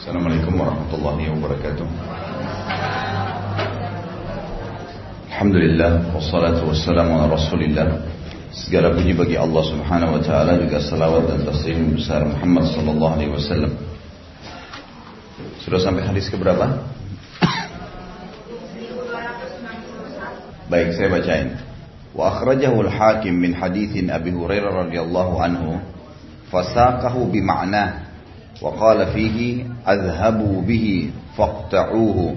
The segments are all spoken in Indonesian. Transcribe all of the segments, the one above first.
Assalamualaikum warahmatullahi wabarakatuh Alhamdulillah Wassalatu wassalamu ala rasulillah Segala puji bagi Allah subhanahu wa ta'ala Juga salawat dan taslim besar Muhammad sallallahu alaihi wasallam Sudah sampai hadis keberapa? Baik saya bacain Wa akhrajahu al-hakim min hadithin Abi Hurairah radhiyallahu anhu Fasaqahu bima'nah وقال فيه اذهبوا به فاقطعوه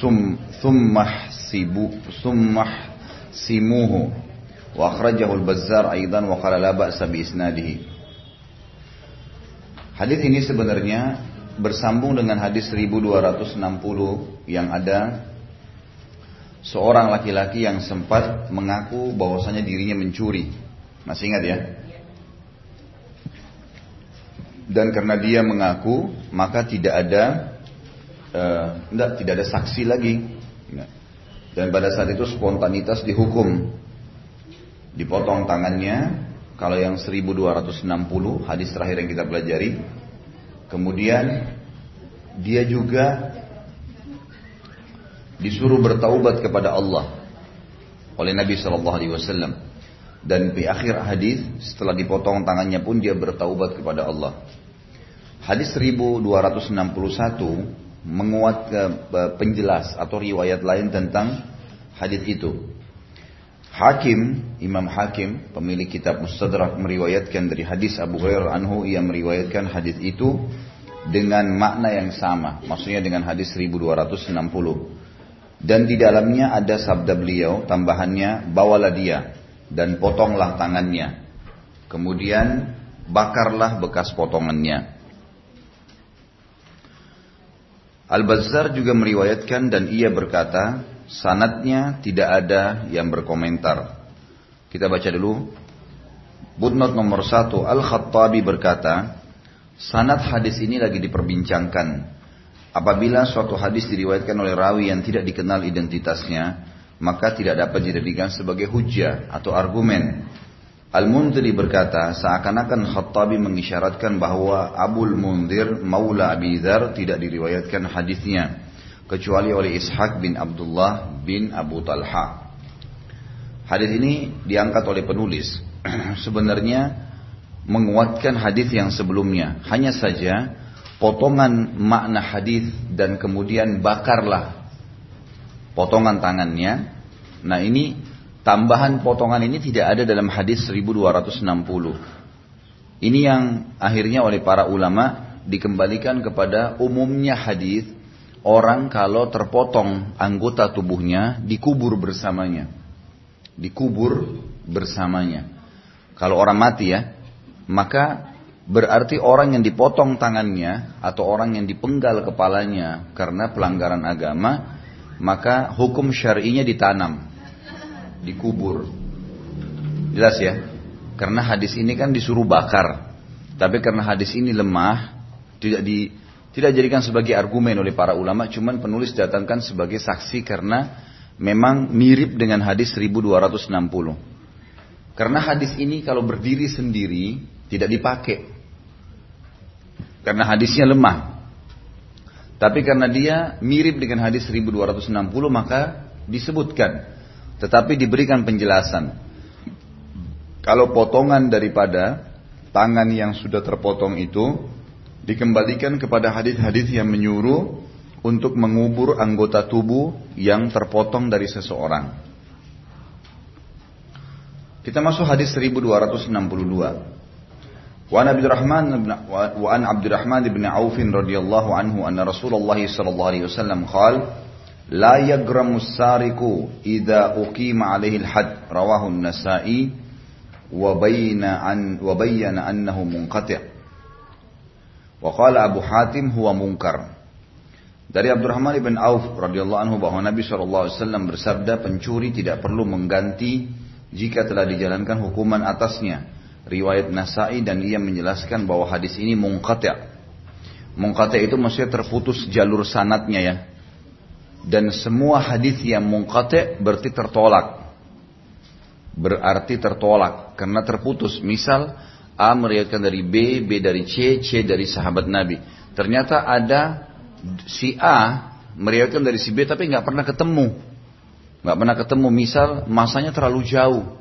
ثم ثم احسبوا ثم احسموه واخرجه البزار ايضا وقال لا باس باسناده Hadis ini sebenarnya bersambung dengan hadis 1260 yang ada seorang laki-laki yang sempat mengaku bahwasanya dirinya mencuri. Masih ingat ya? Dan karena dia mengaku maka tidak ada uh, enggak, tidak ada saksi lagi. Dan pada saat itu spontanitas dihukum. Dipotong tangannya kalau yang 1260 hadis terakhir yang kita pelajari. Kemudian dia juga disuruh bertaubat kepada Allah oleh Nabi Shallallahu Alaihi Wasallam. Dan di akhir hadis setelah dipotong tangannya pun dia bertaubat kepada Allah. Hadis 1261 menguat penjelas atau riwayat lain tentang hadis itu. Hakim, Imam Hakim, pemilik kitab Mustadrak meriwayatkan dari hadis Abu Hurairah anhu ia meriwayatkan hadis itu dengan makna yang sama, maksudnya dengan hadis 1260. Dan di dalamnya ada sabda beliau, tambahannya bawalah dia dan potonglah tangannya. Kemudian bakarlah bekas potongannya. Al-Bazzar juga meriwayatkan dan ia berkata, sanatnya tidak ada yang berkomentar. Kita baca dulu. Budnot nomor satu, Al-Khattabi berkata, sanat hadis ini lagi diperbincangkan. Apabila suatu hadis diriwayatkan oleh rawi yang tidak dikenal identitasnya, maka tidak dapat dijadikan sebagai hujah atau argumen. Al-Mundiri berkata, seakan-akan Khattabi mengisyaratkan bahwa Abul Mundir Maula Abi Dhar tidak diriwayatkan hadisnya kecuali oleh Ishaq bin Abdullah bin Abu Talha. Hadis ini diangkat oleh penulis. Sebenarnya menguatkan hadis yang sebelumnya. Hanya saja potongan makna hadis dan kemudian bakarlah potongan tangannya. Nah ini Tambahan potongan ini tidak ada dalam hadis 1260. Ini yang akhirnya oleh para ulama dikembalikan kepada umumnya hadis orang kalau terpotong anggota tubuhnya dikubur bersamanya. Dikubur bersamanya. Kalau orang mati ya, maka berarti orang yang dipotong tangannya atau orang yang dipenggal kepalanya karena pelanggaran agama, maka hukum syar'inya ditanam dikubur. Jelas ya? Karena hadis ini kan disuruh bakar. Tapi karena hadis ini lemah, tidak di tidak jadikan sebagai argumen oleh para ulama, cuman penulis datangkan sebagai saksi karena memang mirip dengan hadis 1260. Karena hadis ini kalau berdiri sendiri tidak dipakai. Karena hadisnya lemah. Tapi karena dia mirip dengan hadis 1260 maka disebutkan. Tetapi diberikan penjelasan. Kalau potongan daripada tangan yang sudah terpotong itu dikembalikan kepada hadis-hadis yang menyuruh untuk mengubur anggota tubuh yang terpotong dari seseorang. Kita masuk hadis 1262. Wa Nabi Rahman wa an Abdurrahman bin Auf radhiyallahu anhu anna Rasulullah sallallahu alaihi wasallam qala La yagramus sariku idza uqima alaihi al-had rawahu an-Nasa'i wa bayna an wa bayyana annahu munqati'. Wa qala Abu Hatim huwa munkar. Dari Abdurrahman ibn Auf radhiyallahu anhu bahwa Nabi SAW bersabda pencuri tidak perlu mengganti jika telah dijalankan hukuman atasnya. Riwayat Nasai dan ia menjelaskan bahwa hadis ini munqati' munqati' itu maksudnya terputus jalur sanatnya ya dan semua hadis yang munqati berarti tertolak. Berarti tertolak karena terputus. Misal A meriwayatkan dari B, B dari C, C dari sahabat Nabi. Ternyata ada si A meriwayatkan dari si B tapi nggak pernah ketemu. Nggak pernah ketemu, misal masanya terlalu jauh.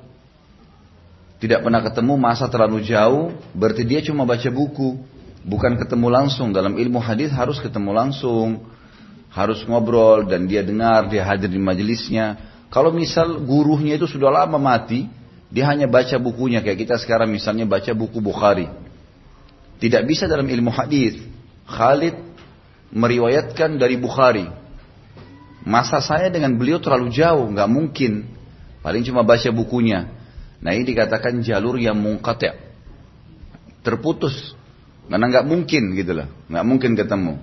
Tidak pernah ketemu masa terlalu jauh, berarti dia cuma baca buku. Bukan ketemu langsung. Dalam ilmu hadis harus ketemu langsung. Harus ngobrol dan dia dengar, dia hadir di majelisnya. Kalau misal gurunya itu sudah lama mati, dia hanya baca bukunya. Kayak kita sekarang misalnya baca buku Bukhari. Tidak bisa dalam ilmu hadis. Khalid meriwayatkan dari Bukhari. Masa saya dengan beliau terlalu jauh, nggak mungkin. Paling cuma baca bukunya. Nah ini dikatakan jalur yang mungkati' terputus karena nggak mungkin gitu loh, nggak mungkin ketemu.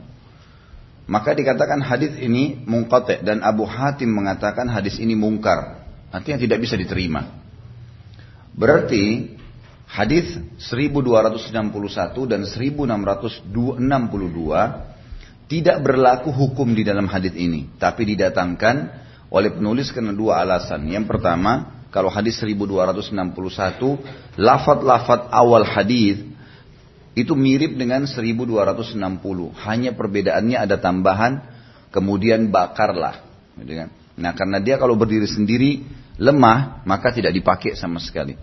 Maka dikatakan hadis ini mungkati' dan Abu Hatim mengatakan hadis ini mungkar, artinya tidak bisa diterima. Berarti hadis 1261 dan 1662 tidak berlaku hukum di dalam hadis ini, tapi didatangkan oleh penulis karena dua alasan. Yang pertama, kalau hadis 1261, lafat-lafat awal hadis itu mirip dengan 1260. Hanya perbedaannya ada tambahan, kemudian bakarlah. Gitu kan? Nah karena dia kalau berdiri sendiri lemah, maka tidak dipakai sama sekali.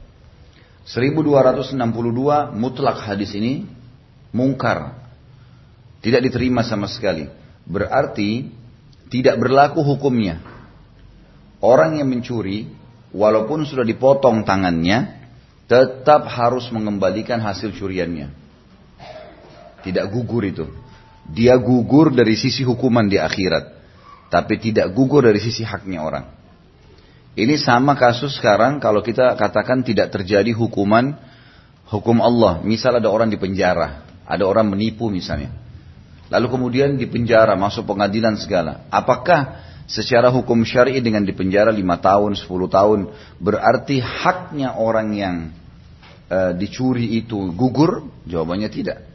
1262 mutlak hadis ini mungkar. Tidak diterima sama sekali. Berarti tidak berlaku hukumnya. Orang yang mencuri walaupun sudah dipotong tangannya, tetap harus mengembalikan hasil curiannya. Tidak gugur itu. Dia gugur dari sisi hukuman di akhirat. Tapi tidak gugur dari sisi haknya orang. Ini sama kasus sekarang kalau kita katakan tidak terjadi hukuman hukum Allah. Misal ada orang di penjara, ada orang menipu misalnya. Lalu kemudian di penjara masuk pengadilan segala. Apakah secara hukum syari dengan dipenjara lima tahun, 10 tahun, berarti haknya orang yang e, dicuri itu gugur? Jawabannya tidak.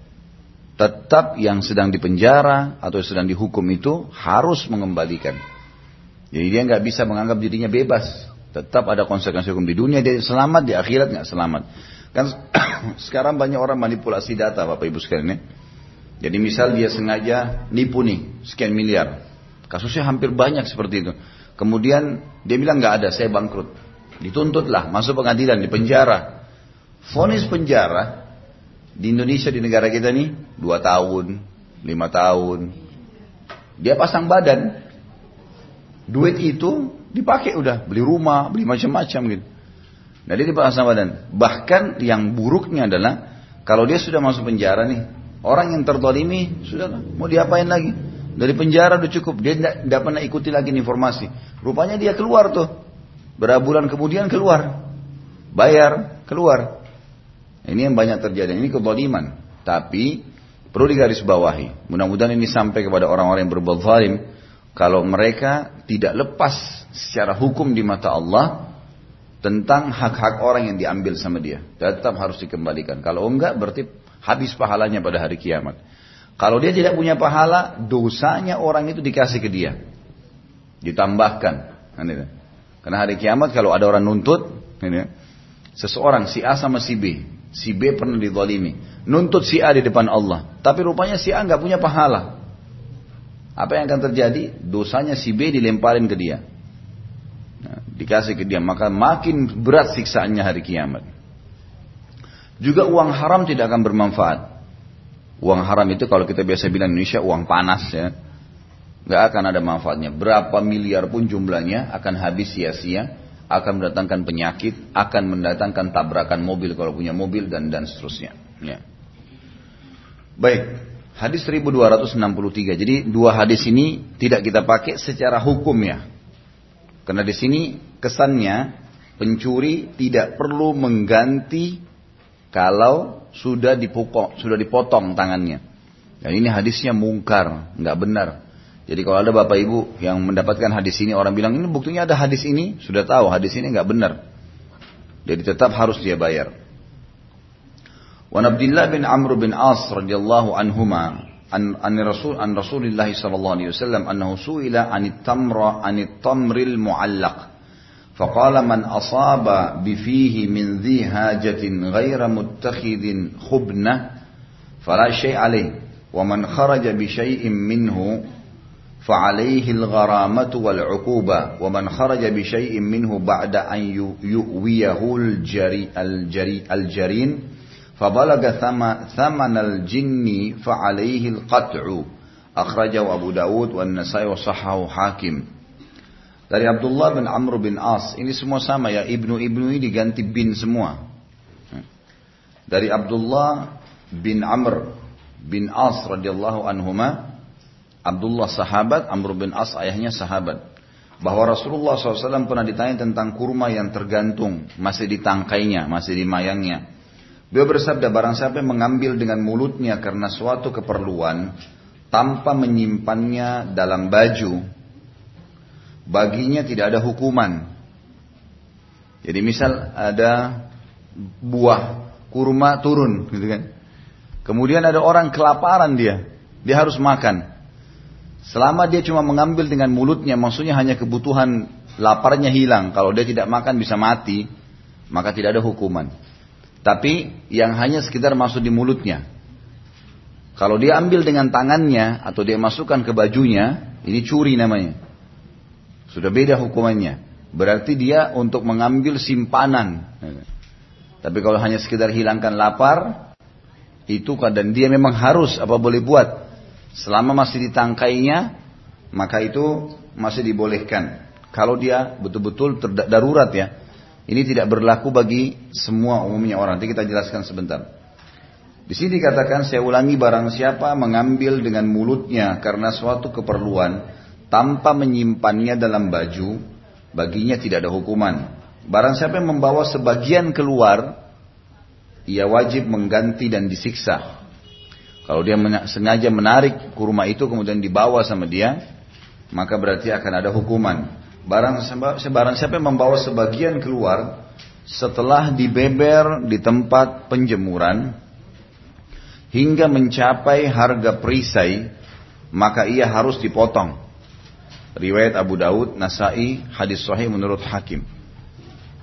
Tetap yang sedang dipenjara atau sedang dihukum itu harus mengembalikan. Jadi dia nggak bisa menganggap dirinya bebas. Tetap ada konsekuensi hukum di dunia dia selamat di akhirat nggak selamat. Kan sekarang banyak orang manipulasi data Bapak Ibu sekalian ya. Jadi misal dia sengaja nipu nih sekian miliar, Kasusnya hampir banyak seperti itu. Kemudian dia bilang nggak ada, saya bangkrut. Dituntutlah, masuk pengadilan, di penjara. Fonis penjara di Indonesia di negara kita nih dua tahun, lima tahun. Dia pasang badan, duit itu dipakai udah beli rumah, beli macam-macam gitu. Nah dia dipasang badan. Bahkan yang buruknya adalah kalau dia sudah masuk penjara nih, orang yang tertolimi sudah mau diapain lagi? Dari penjara udah cukup. Dia tidak pernah ikuti lagi informasi. Rupanya dia keluar tuh. Berapa bulan kemudian keluar. Bayar, keluar. Ini yang banyak terjadi. Ini kezaliman. Tapi perlu digarisbawahi. Mudah-mudahan ini sampai kepada orang-orang yang berbuat zalim. Kalau mereka tidak lepas secara hukum di mata Allah tentang hak-hak orang yang diambil sama dia. Tetap harus dikembalikan. Kalau enggak berarti habis pahalanya pada hari kiamat. Kalau dia tidak punya pahala, dosanya orang itu dikasih ke dia. Ditambahkan. Kan Karena hari kiamat kalau ada orang nuntut, seseorang si A sama si B, si B pernah dizalimi, nuntut si A di depan Allah, tapi rupanya si A nggak punya pahala. Apa yang akan terjadi? Dosanya si B dilemparin ke dia. Nah, dikasih ke dia, maka makin berat siksaannya hari kiamat. Juga uang haram tidak akan bermanfaat. Uang haram itu kalau kita biasa bilang Indonesia uang panas ya. Nggak akan ada manfaatnya. Berapa miliar pun jumlahnya akan habis sia-sia. Akan mendatangkan penyakit. Akan mendatangkan tabrakan mobil kalau punya mobil dan dan seterusnya. Ya. Baik. Hadis 1263. Jadi dua hadis ini tidak kita pakai secara hukumnya. Karena di sini kesannya pencuri tidak perlu mengganti kalau sudah dipukul, sudah dipotong tangannya. Dan ini hadisnya mungkar, nggak benar. Jadi kalau ada bapak ibu yang mendapatkan hadis ini, orang bilang ini buktinya ada hadis ini, sudah tahu hadis ini nggak benar. Jadi tetap harus dia bayar. Wa Abdullah bin Amr bin As radhiyallahu anhuma an, an Rasul an Rasulillah sallallahu alaihi wasallam annahu suila anit tamra anit tamril muallaq فقال من أصاب بفيه من ذي هاجة غير متخذ خبنة فلا شيء عليه ومن خرج بشيء منه فعليه الغرامة والعقوبة ومن خرج بشيء منه بعد أن يؤويه الجري الجري الجرين فبلغ ثمن الجن فعليه القطع أخرجه أبو داود والنسائي وصححه حاكم dari Abdullah bin Amr bin As ini semua sama ya ibnu-ibnu ini diganti bin semua dari Abdullah bin Amr bin As radhiyallahu anhuma Abdullah sahabat, Amr bin As ayahnya sahabat. Bahwa Rasulullah SAW pernah ditanya tentang kurma yang tergantung, masih di tangkainya, masih di mayangnya. Beliau bersabda, barang siapa mengambil dengan mulutnya karena suatu keperluan, tanpa menyimpannya dalam baju, baginya tidak ada hukuman. Jadi misal ada buah kurma turun, gitu kan? Kemudian ada orang kelaparan dia, dia harus makan. Selama dia cuma mengambil dengan mulutnya, maksudnya hanya kebutuhan laparnya hilang. Kalau dia tidak makan bisa mati, maka tidak ada hukuman. Tapi yang hanya sekitar masuk di mulutnya. Kalau dia ambil dengan tangannya atau dia masukkan ke bajunya, ini curi namanya. Sudah beda hukumannya. Berarti dia untuk mengambil simpanan. Tapi kalau hanya sekedar hilangkan lapar, itu dan dia memang harus apa boleh buat selama masih ditangkainya maka itu masih dibolehkan. Kalau dia betul-betul darurat ya ini tidak berlaku bagi semua umumnya orang. Nanti kita jelaskan sebentar. Di sini dikatakan saya ulangi barang siapa mengambil dengan mulutnya karena suatu keperluan tanpa menyimpannya dalam baju baginya tidak ada hukuman. Barang siapa yang membawa sebagian keluar ia wajib mengganti dan disiksa. Kalau dia sengaja menarik kurma itu kemudian dibawa sama dia, maka berarti akan ada hukuman. Barang, barang siapa yang membawa sebagian keluar setelah dibeber di tempat penjemuran hingga mencapai harga perisai, maka ia harus dipotong. Riwayat Abu Daud, Nasai, hadis sahih menurut Hakim.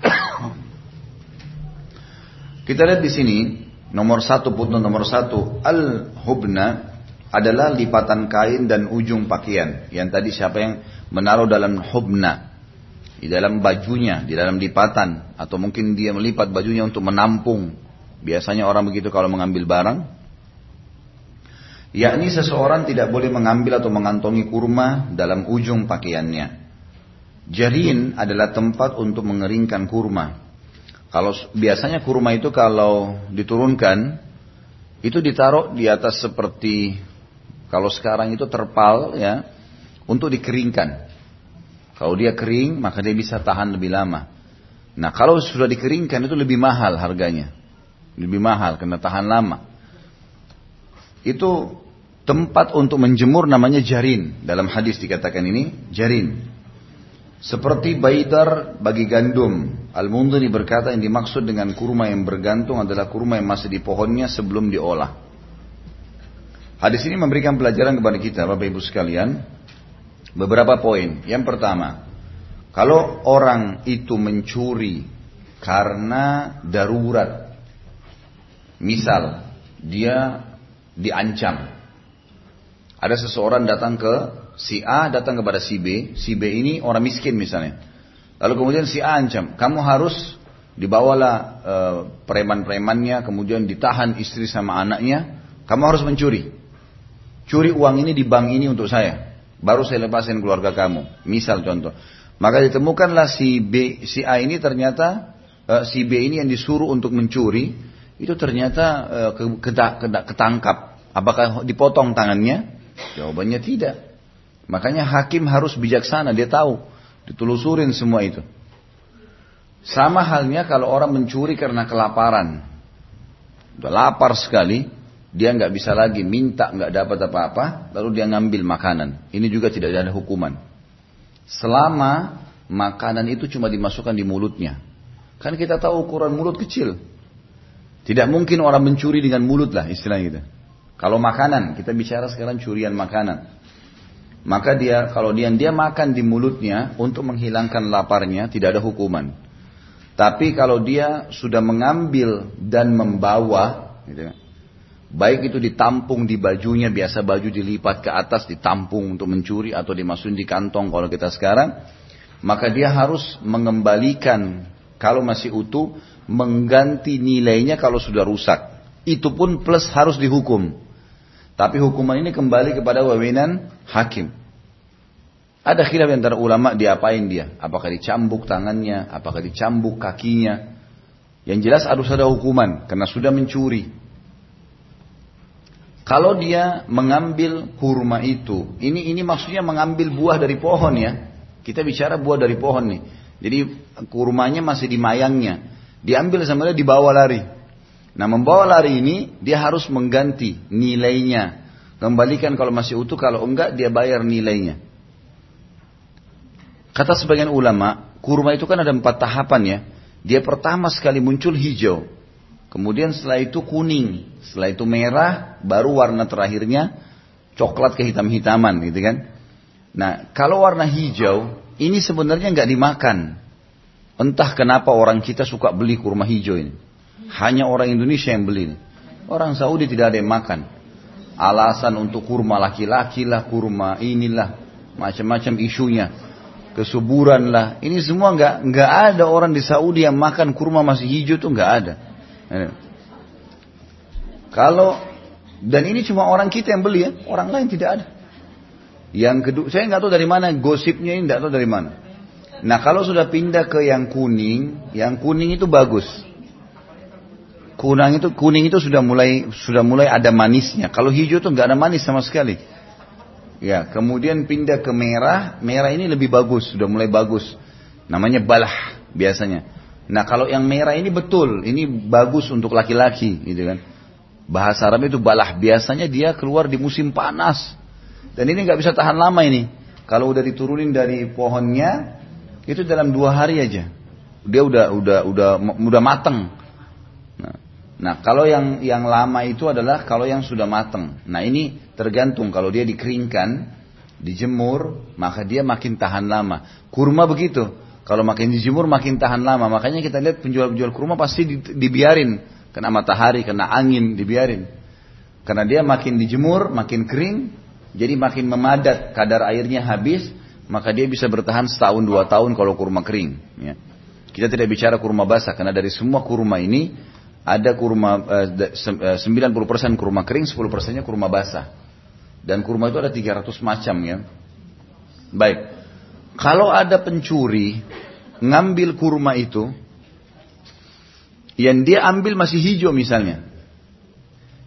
Kita lihat di sini nomor satu putnot nomor satu al hubna adalah lipatan kain dan ujung pakaian. Yang tadi siapa yang menaruh dalam hubna di dalam bajunya, di dalam lipatan atau mungkin dia melipat bajunya untuk menampung. Biasanya orang begitu kalau mengambil barang. Yakni seseorang tidak boleh mengambil atau mengantongi kurma dalam ujung pakaiannya. Jarin adalah tempat untuk mengeringkan kurma. Kalau biasanya kurma itu kalau diturunkan itu ditaruh di atas seperti kalau sekarang itu terpal ya untuk dikeringkan. Kalau dia kering maka dia bisa tahan lebih lama. Nah kalau sudah dikeringkan itu lebih mahal harganya. Lebih mahal karena tahan lama. Itu tempat untuk menjemur namanya jarin. Dalam hadis dikatakan ini jarin. Seperti baidar bagi gandum. Al-Mundhiri berkata yang dimaksud dengan kurma yang bergantung adalah kurma yang masih di pohonnya sebelum diolah. Hadis ini memberikan pelajaran kepada kita Bapak Ibu sekalian. Beberapa poin. Yang pertama, kalau orang itu mencuri karena darurat. Misal, dia diancam. Ada seseorang datang ke si A datang kepada si B, si B ini orang miskin misalnya. Lalu kemudian si A ancam, kamu harus dibawalah e, preman-premannya, kemudian ditahan istri sama anaknya, kamu harus mencuri. Curi uang ini di bank ini untuk saya, baru saya lepasin keluarga kamu. Misal contoh. Maka ditemukanlah si B, si A ini ternyata e, si B ini yang disuruh untuk mencuri, itu ternyata e, ketangkap. Apakah dipotong tangannya? Jawabannya tidak. Makanya hakim harus bijaksana, dia tahu. Ditelusurin semua itu. Sama halnya kalau orang mencuri karena kelaparan. Udah lapar sekali, dia nggak bisa lagi minta nggak dapat apa-apa, lalu dia ngambil makanan. Ini juga tidak ada hukuman. Selama makanan itu cuma dimasukkan di mulutnya. Kan kita tahu ukuran mulut kecil. Tidak mungkin orang mencuri dengan mulut lah istilahnya gitu. Kalau makanan, kita bicara sekarang curian makanan. Maka dia kalau dia dia makan di mulutnya untuk menghilangkan laparnya tidak ada hukuman. Tapi kalau dia sudah mengambil dan membawa, gitu, Baik itu ditampung di bajunya, biasa baju dilipat ke atas, ditampung untuk mencuri atau dimasukin di kantong kalau kita sekarang. Maka dia harus mengembalikan kalau masih utuh, mengganti nilainya kalau sudah rusak. Itu pun plus harus dihukum. Tapi hukuman ini kembali kepada wewenang hakim. Ada khilaf antara ulama diapain dia. Apakah dicambuk tangannya, apakah dicambuk kakinya. Yang jelas harus ada hukuman karena sudah mencuri. Kalau dia mengambil kurma itu, ini ini maksudnya mengambil buah dari pohon ya. Kita bicara buah dari pohon nih. Jadi kurmanya masih di mayangnya. Diambil sama dia dibawa lari. Nah membawa lari ini dia harus mengganti nilainya. Kembalikan kalau masih utuh, kalau enggak dia bayar nilainya. Kata sebagian ulama, kurma itu kan ada empat tahapan ya. Dia pertama sekali muncul hijau. Kemudian setelah itu kuning, setelah itu merah, baru warna terakhirnya coklat kehitam-hitaman gitu kan. Nah, kalau warna hijau, ini sebenarnya nggak dimakan. Entah kenapa orang kita suka beli kurma hijau ini. Hanya orang Indonesia yang beli. Orang Saudi tidak ada yang makan. Alasan untuk kurma laki-laki lah, kurma inilah, macam-macam isunya. Kesuburan lah. Ini semua nggak nggak ada orang di Saudi yang makan kurma masih hijau tuh nggak ada. Kalau dan ini cuma orang kita yang beli ya, orang lain tidak ada. Yang kedua, saya nggak tahu dari mana gosipnya ini, nggak tahu dari mana. Nah kalau sudah pindah ke yang kuning, yang kuning itu bagus. Kuning itu kuning itu sudah mulai sudah mulai ada manisnya. Kalau hijau tuh nggak ada manis sama sekali. Ya, kemudian pindah ke merah, merah ini lebih bagus, sudah mulai bagus. Namanya balah biasanya. Nah kalau yang merah ini betul, ini bagus untuk laki-laki gitu kan. Bahasa Arab itu balah, biasanya dia keluar di musim panas. Dan ini nggak bisa tahan lama ini. Kalau udah diturunin dari pohonnya, itu dalam dua hari aja. Dia udah udah udah udah mateng. Nah, kalau yang yang lama itu adalah kalau yang sudah mateng. Nah ini tergantung kalau dia dikeringkan, dijemur, maka dia makin tahan lama. Kurma begitu. Kalau makin dijemur makin tahan lama. Makanya kita lihat penjual-penjual kurma pasti dibiarin. Kena matahari, kena angin, dibiarin. Karena dia makin dijemur, makin kering. Jadi makin memadat kadar airnya habis. Maka dia bisa bertahan setahun dua tahun kalau kurma kering. Ya. Kita tidak bicara kurma basah. Karena dari semua kurma ini ada kurma eh, 90% eh, kurma kering, 10% nya kurma basah. Dan kurma itu ada 300 macam ya. Baik. Kalau ada pencuri ngambil kurma itu, yang dia ambil masih hijau misalnya.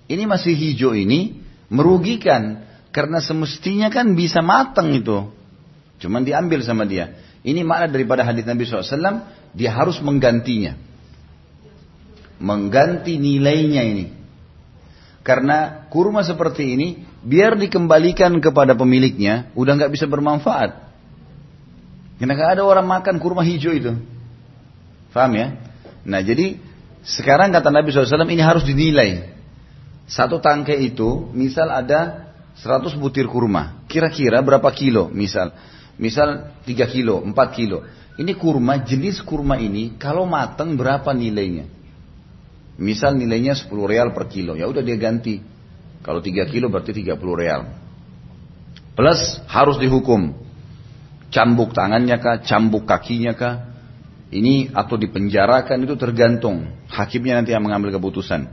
Ini masih hijau ini merugikan karena semestinya kan bisa matang itu. Cuman diambil sama dia. Ini makna daripada hadis Nabi SAW, dia harus menggantinya. Mengganti nilainya ini. Karena kurma seperti ini, biar dikembalikan kepada pemiliknya, udah nggak bisa bermanfaat. Karena gak ada orang makan kurma hijau itu. Faham ya? Nah jadi sekarang kata Nabi SAW ini harus dinilai. Satu tangkai itu misal ada 100 butir kurma. Kira-kira berapa kilo misal. Misal 3 kilo, 4 kilo. Ini kurma, jenis kurma ini kalau matang berapa nilainya? Misal nilainya 10 real per kilo. Ya udah dia ganti. Kalau 3 kilo berarti 30 real. Plus harus dihukum cambuk tangannya kah, cambuk kakinya kah, ini atau dipenjarakan itu tergantung hakimnya nanti yang mengambil keputusan.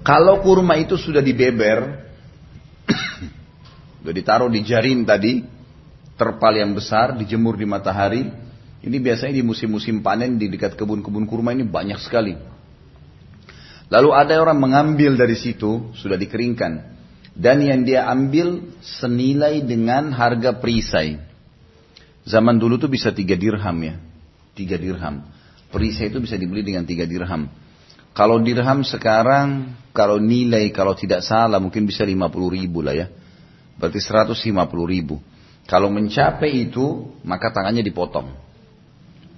Kalau kurma itu sudah dibeber, sudah ditaruh di jarin tadi, terpal yang besar, dijemur di matahari, ini biasanya di musim-musim panen di dekat kebun-kebun kurma ini banyak sekali. Lalu ada orang mengambil dari situ, sudah dikeringkan. Dan yang dia ambil senilai dengan harga perisai. Zaman dulu tuh bisa tiga dirham ya. Tiga dirham. Perisai itu bisa dibeli dengan tiga dirham. Kalau dirham sekarang, kalau nilai, kalau tidak salah mungkin bisa lima puluh ribu lah ya. Berarti seratus lima puluh ribu. Kalau mencapai itu, maka tangannya dipotong.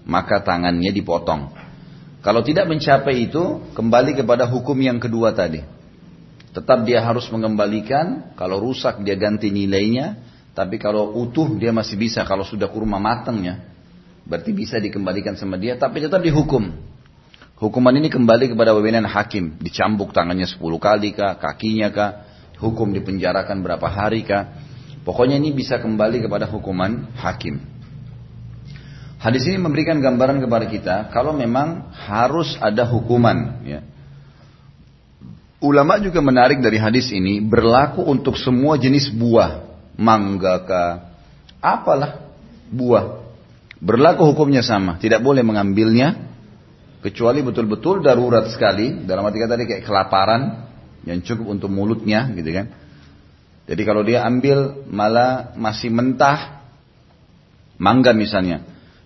Maka tangannya dipotong. Kalau tidak mencapai itu, kembali kepada hukum yang kedua tadi. Tetap dia harus mengembalikan, kalau rusak dia ganti nilainya, tapi kalau utuh dia masih bisa, kalau sudah kurma matangnya, berarti bisa dikembalikan sama dia, tapi tetap dihukum. Hukuman ini kembali kepada wewenang hakim. Dicambuk tangannya 10 kali kah, kakinya kah, hukum dipenjarakan berapa hari kah. Pokoknya ini bisa kembali kepada hukuman hakim. Hadis ini memberikan gambaran kepada kita kalau memang harus ada hukuman. Ya. Ulama juga menarik dari hadis ini berlaku untuk semua jenis buah, mangga kah, apalah buah. Berlaku hukumnya sama, tidak boleh mengambilnya kecuali betul-betul darurat sekali dalam arti kata dia kayak kelaparan yang cukup untuk mulutnya gitu kan jadi kalau dia ambil malah masih mentah mangga misalnya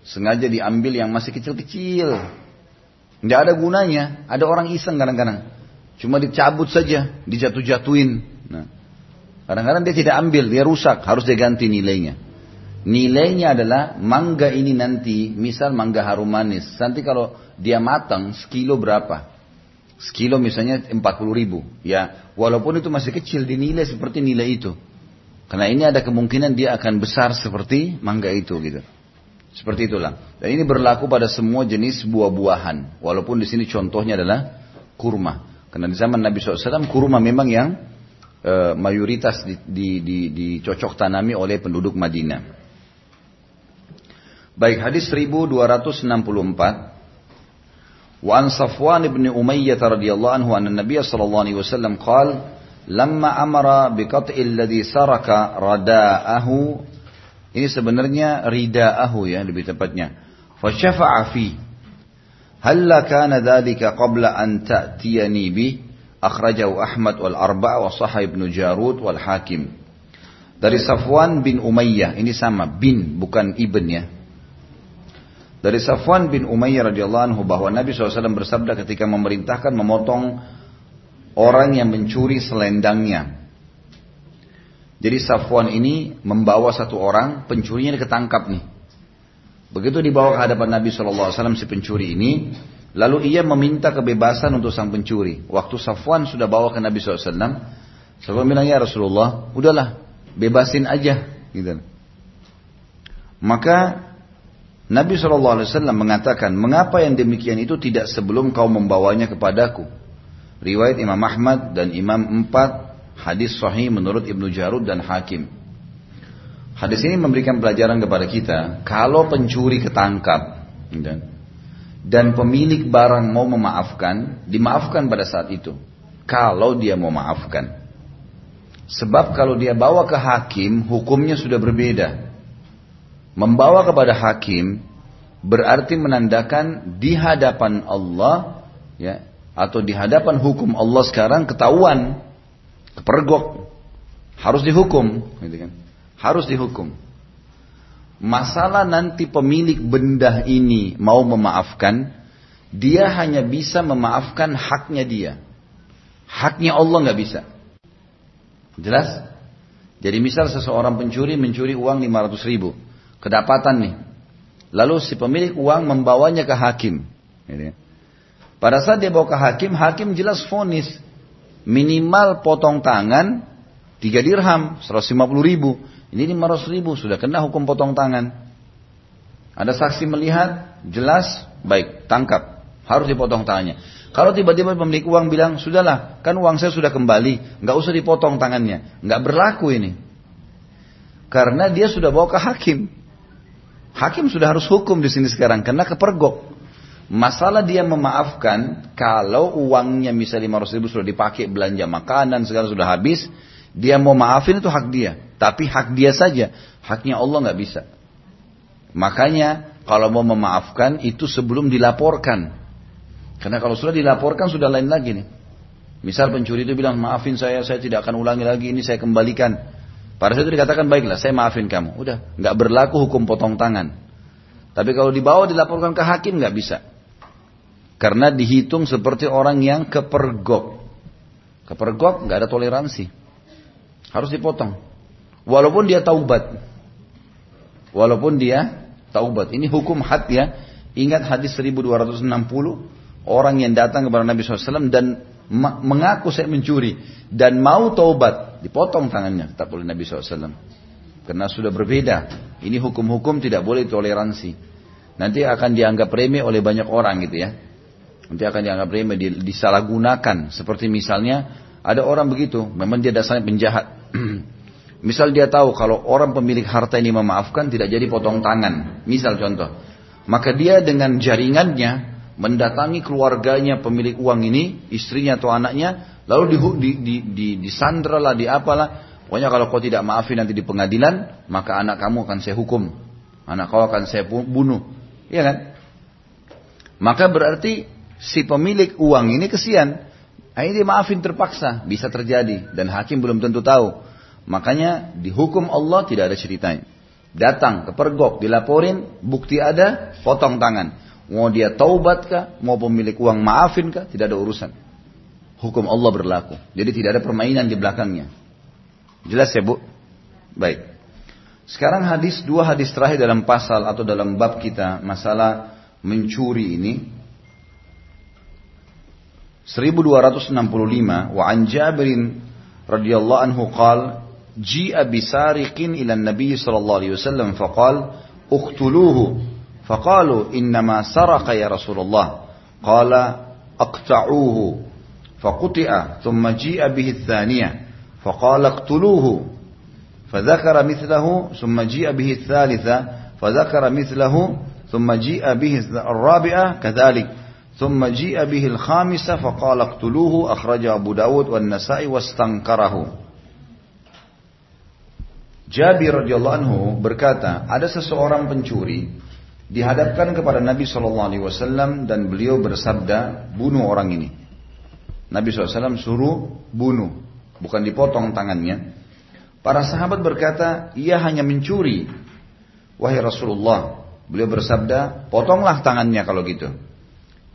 sengaja diambil yang masih kecil-kecil nggak ada gunanya ada orang iseng kadang-kadang cuma dicabut saja dijatuh-jatuhin nah kadang-kadang dia tidak ambil dia rusak harus diganti nilainya Nilainya adalah mangga ini nanti, misal mangga harum manis. Nanti kalau dia matang, sekilo berapa? Sekilo misalnya 40 ribu. Ya, walaupun itu masih kecil, dinilai seperti nilai itu. Karena ini ada kemungkinan dia akan besar seperti mangga itu gitu. Seperti itulah. Dan ini berlaku pada semua jenis buah-buahan. Walaupun di sini contohnya adalah kurma. Karena di zaman Nabi SAW kurma memang yang e, mayoritas dicocok di, di, tanami oleh penduduk Madinah. Baik hadis 1264 Wa an Safwan ibn Umayyah radhiyallahu anhu anna Nabiy sallallahu alaihi wasallam qala lamma amara bi qat'il ladhi saraka rada'ahu ini sebenarnya rida'ahu ya lebih tepatnya. Fa syafa'a fi. Hal kana dhalika qabla an ta'tiyani bi akhrajahu Ahmad wal arba'a wa sahih ibn Jarud wal Hakim. Dari Safwan bin Umayyah ini sama bin bukan ibn ya. Dari Safwan bin Umayyah radhiyallahu anhu bahwa Nabi SAW bersabda ketika memerintahkan memotong orang yang mencuri selendangnya. Jadi Safwan ini membawa satu orang, pencurinya ketangkap nih. Begitu dibawa ke hadapan Nabi SAW si pencuri ini, lalu ia meminta kebebasan untuk sang pencuri. Waktu Safwan sudah bawa ke Nabi SAW, Safwan bilang ya Rasulullah, udahlah bebasin aja. Gitu. Maka Nabi SAW mengatakan, mengapa yang demikian itu tidak sebelum kau membawanya kepadaku? Riwayat Imam Ahmad dan Imam Empat, hadis sahih menurut Ibnu Jarud dan Hakim. Hadis ini memberikan pelajaran kepada kita, kalau pencuri ketangkap dan, pemilik barang mau memaafkan, dimaafkan pada saat itu. Kalau dia mau maafkan. Sebab kalau dia bawa ke hakim, hukumnya sudah berbeda. Membawa kepada hakim berarti menandakan di hadapan Allah ya atau di hadapan hukum Allah sekarang ketahuan kepergok harus dihukum gitu kan? Harus dihukum. Masalah nanti pemilik benda ini mau memaafkan dia hanya bisa memaafkan haknya dia. Haknya Allah nggak bisa. Jelas? Jadi misal seseorang pencuri mencuri uang 500 ribu. Kedapatan nih. Lalu si pemilik uang membawanya ke hakim. Pada saat dia bawa ke hakim, hakim jelas fonis. Minimal potong tangan 3 dirham, 150 ribu. Ini 500 ribu, sudah kena hukum potong tangan. Ada saksi melihat, jelas, baik, tangkap. Harus dipotong tangannya. Kalau tiba-tiba pemilik uang bilang, sudahlah, kan uang saya sudah kembali, nggak usah dipotong tangannya. Nggak berlaku ini. Karena dia sudah bawa ke hakim. Hakim sudah harus hukum di sini sekarang karena kepergok. Masalah dia memaafkan kalau uangnya misalnya 500 ribu sudah dipakai belanja makanan segala sudah habis, dia mau maafin itu hak dia. Tapi hak dia saja, haknya Allah nggak bisa. Makanya kalau mau memaafkan itu sebelum dilaporkan. Karena kalau sudah dilaporkan sudah lain lagi nih. Misal pencuri itu bilang maafin saya, saya tidak akan ulangi lagi ini saya kembalikan. Pada saat itu dikatakan baiklah saya maafin kamu. Udah nggak berlaku hukum potong tangan. Tapi kalau dibawa dilaporkan ke hakim nggak bisa. Karena dihitung seperti orang yang kepergok. Kepergok nggak ada toleransi. Harus dipotong. Walaupun dia taubat. Walaupun dia taubat. Ini hukum had ya. Ingat hadis 1260. Orang yang datang kepada Nabi SAW dan mengaku saya mencuri. Dan mau taubat dipotong tangannya tak boleh Nabi SAW karena sudah berbeda ini hukum-hukum tidak boleh toleransi nanti akan dianggap remeh oleh banyak orang gitu ya Nanti akan dianggap remeh, disalahgunakan. Seperti misalnya ada orang begitu, memang dia dasarnya penjahat. Misal dia tahu kalau orang pemilik harta ini memaafkan tidak jadi potong tangan. Misal contoh. Maka dia dengan jaringannya mendatangi keluarganya pemilik uang ini, istrinya atau anaknya, lalu di, di, di, di, disandra lah, di apalah. Pokoknya kalau kau tidak maafin nanti di pengadilan, maka anak kamu akan saya hukum. Anak kau akan saya bunuh. Iya kan? Maka berarti si pemilik uang ini kesian. Ini dia maafin terpaksa, bisa terjadi dan hakim belum tentu tahu. Makanya dihukum Allah tidak ada ceritanya. Datang ke pergok, dilaporin, bukti ada, potong tangan. Mau dia taubat kah, mau pemilik uang maafin kah, tidak ada urusan. Hukum Allah berlaku. Jadi tidak ada permainan di belakangnya. Jelas ya bu? Baik. Sekarang hadis, dua hadis terakhir dalam pasal atau dalam bab kita, masalah mencuri ini 1265 wa an Jabir radhiyallahu anhu qal ji'a bisariqin ila an-nabiy sallallahu alaihi wasallam faqal uqtuluhu faqalu innama saraqa ya Rasulullah qala aqta'uhu فقطع ثم جيء به الثانية فقال اقتلوه فذكر مثله ثم جيء به الثالثة فذكر مثله ثم جيء به الرابعة كذلك ثم جيء به الخامسة فقال اقتلوه أخرج أبو داود والنسائي واستنكره Jabir radhiyallahu anhu berkata, ada seseorang pencuri dihadapkan kepada Nabi Shallallahu alaihi wasallam dan beliau bersabda, bunuh orang ini. Nabi SAW suruh bunuh, bukan dipotong tangannya. Para sahabat berkata, ia hanya mencuri. Wahai Rasulullah, beliau bersabda, potonglah tangannya kalau gitu.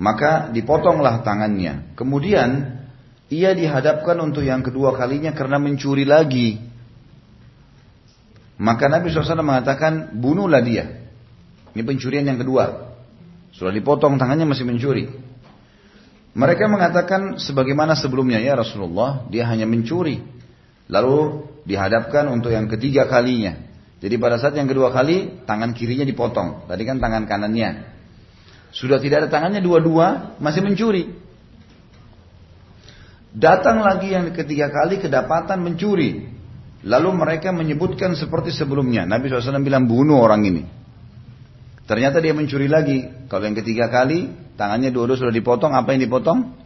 Maka dipotonglah tangannya. Kemudian ia dihadapkan untuk yang kedua kalinya karena mencuri lagi. Maka Nabi SAW mengatakan bunuhlah dia. Ini pencurian yang kedua. Sudah dipotong tangannya masih mencuri. Mereka mengatakan sebagaimana sebelumnya ya Rasulullah dia hanya mencuri. Lalu dihadapkan untuk yang ketiga kalinya. Jadi pada saat yang kedua kali tangan kirinya dipotong. Tadi kan tangan kanannya. Sudah tidak ada tangannya dua-dua, masih mencuri. Datang lagi yang ketiga kali kedapatan mencuri. Lalu mereka menyebutkan seperti sebelumnya. Nabi SAW bilang bunuh orang ini. Ternyata dia mencuri lagi. Kalau yang ketiga kali, tangannya dua-dua sudah dipotong. Apa yang dipotong?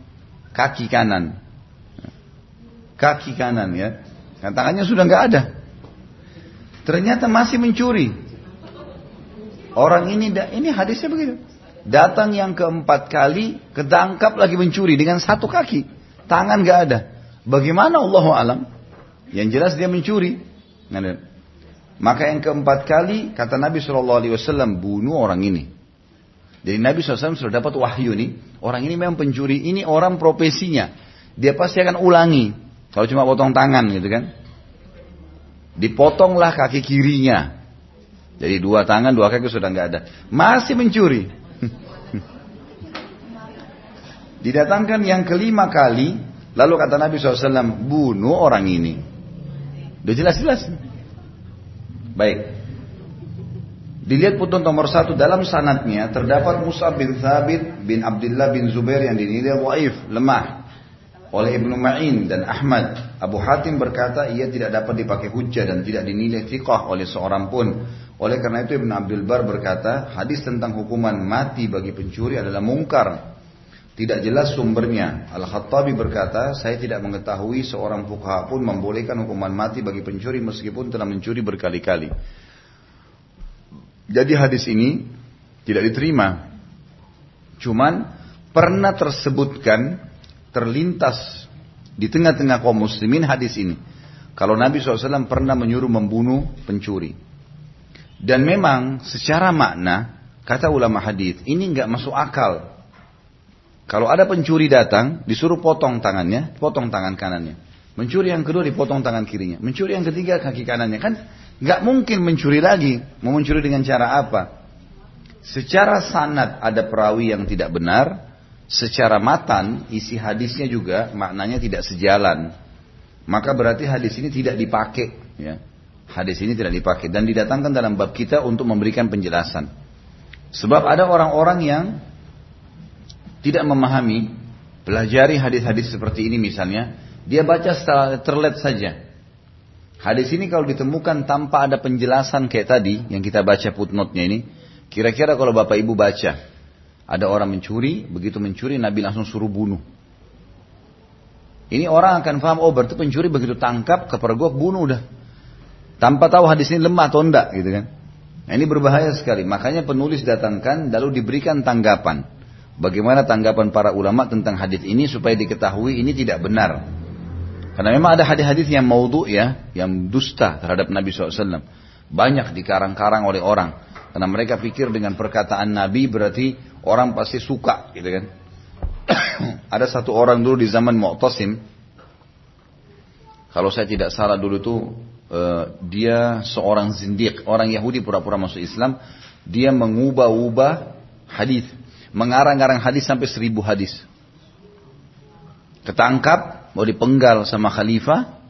Kaki kanan. Kaki kanan ya. Dan tangannya sudah nggak ada. Ternyata masih mencuri. Orang ini, ini hadisnya begitu. Datang yang keempat kali, ketangkap lagi mencuri dengan satu kaki. Tangan gak ada. Bagaimana Allah alam? Yang jelas dia mencuri. Maka yang keempat kali, kata Nabi SAW, bunuh orang ini. Jadi Nabi SAW sudah dapat wahyu nih. Orang ini memang pencuri. Ini orang profesinya. Dia pasti akan ulangi. Kalau cuma potong tangan gitu kan. Dipotonglah kaki kirinya. Jadi dua tangan, dua kaki sudah nggak ada. Masih mencuri. Didatangkan yang kelima kali, lalu kata Nabi SAW, bunuh orang ini. Udah jelas-jelas. Baik. Dilihat putun nomor satu dalam sanatnya terdapat Musa bin Thabit bin Abdullah bin Zubair yang dinilai waif, lemah oleh Ibnu Ma'in dan Ahmad. Abu Hatim berkata ia tidak dapat dipakai hujah dan tidak dinilai fiqah oleh seorang pun. Oleh karena itu Ibnu Abdul Bar berkata hadis tentang hukuman mati bagi pencuri adalah mungkar tidak jelas sumbernya. Al-Khattabi berkata, saya tidak mengetahui seorang fukaha pun membolehkan hukuman mati bagi pencuri meskipun telah mencuri berkali-kali. Jadi hadis ini tidak diterima. Cuman pernah tersebutkan terlintas di tengah-tengah kaum muslimin hadis ini. Kalau Nabi SAW pernah menyuruh membunuh pencuri. Dan memang secara makna, kata ulama hadis ini nggak masuk akal kalau ada pencuri datang, disuruh potong tangannya, potong tangan kanannya. Mencuri yang kedua dipotong tangan kirinya. Mencuri yang ketiga kaki kanannya. Kan nggak mungkin mencuri lagi. Mau mencuri dengan cara apa? Secara sanat ada perawi yang tidak benar. Secara matan isi hadisnya juga maknanya tidak sejalan. Maka berarti hadis ini tidak dipakai. Ya. Hadis ini tidak dipakai. Dan didatangkan dalam bab kita untuk memberikan penjelasan. Sebab ada orang-orang yang tidak memahami, pelajari hadis-hadis seperti ini misalnya, dia baca secara terlet saja. Hadis ini kalau ditemukan tanpa ada penjelasan kayak tadi yang kita baca footnote-nya ini, kira-kira kalau Bapak Ibu baca, ada orang mencuri, begitu mencuri Nabi langsung suruh bunuh. Ini orang akan paham, oh berarti pencuri begitu tangkap, kepergok, bunuh udah. Tanpa tahu hadis ini lemah atau enggak gitu kan. Nah, ini berbahaya sekali. Makanya penulis datangkan lalu diberikan tanggapan. Bagaimana tanggapan para ulama tentang hadis ini supaya diketahui ini tidak benar. Karena memang ada hadis-hadis yang maudhu ya, yang dusta terhadap Nabi SAW. Banyak dikarang-karang oleh orang. Karena mereka pikir dengan perkataan Nabi berarti orang pasti suka gitu kan. ada satu orang dulu di zaman Mu'tasim. Kalau saya tidak salah dulu itu uh, dia seorang zindiq, orang Yahudi pura-pura masuk Islam. Dia mengubah-ubah hadis, mengarang-arang hadis sampai seribu hadis. Ketangkap, mau dipenggal sama khalifah,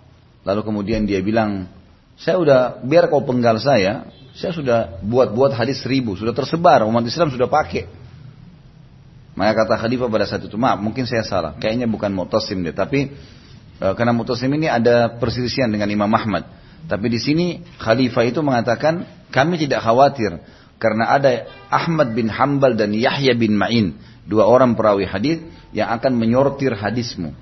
lalu kemudian dia bilang, saya udah biar kau penggal saya, saya sudah buat-buat hadis seribu, sudah tersebar, umat Islam sudah pakai. Maka kata khalifah pada saat itu, maaf mungkin saya salah. Kayaknya bukan Mu'tasim deh. Tapi e, karena Mu'tasim ini ada perselisihan dengan Imam Ahmad. Tapi di sini khalifah itu mengatakan, kami tidak khawatir. Karena ada Ahmad bin Hambal dan Yahya bin Ma'in. Dua orang perawi hadis yang akan menyortir hadismu.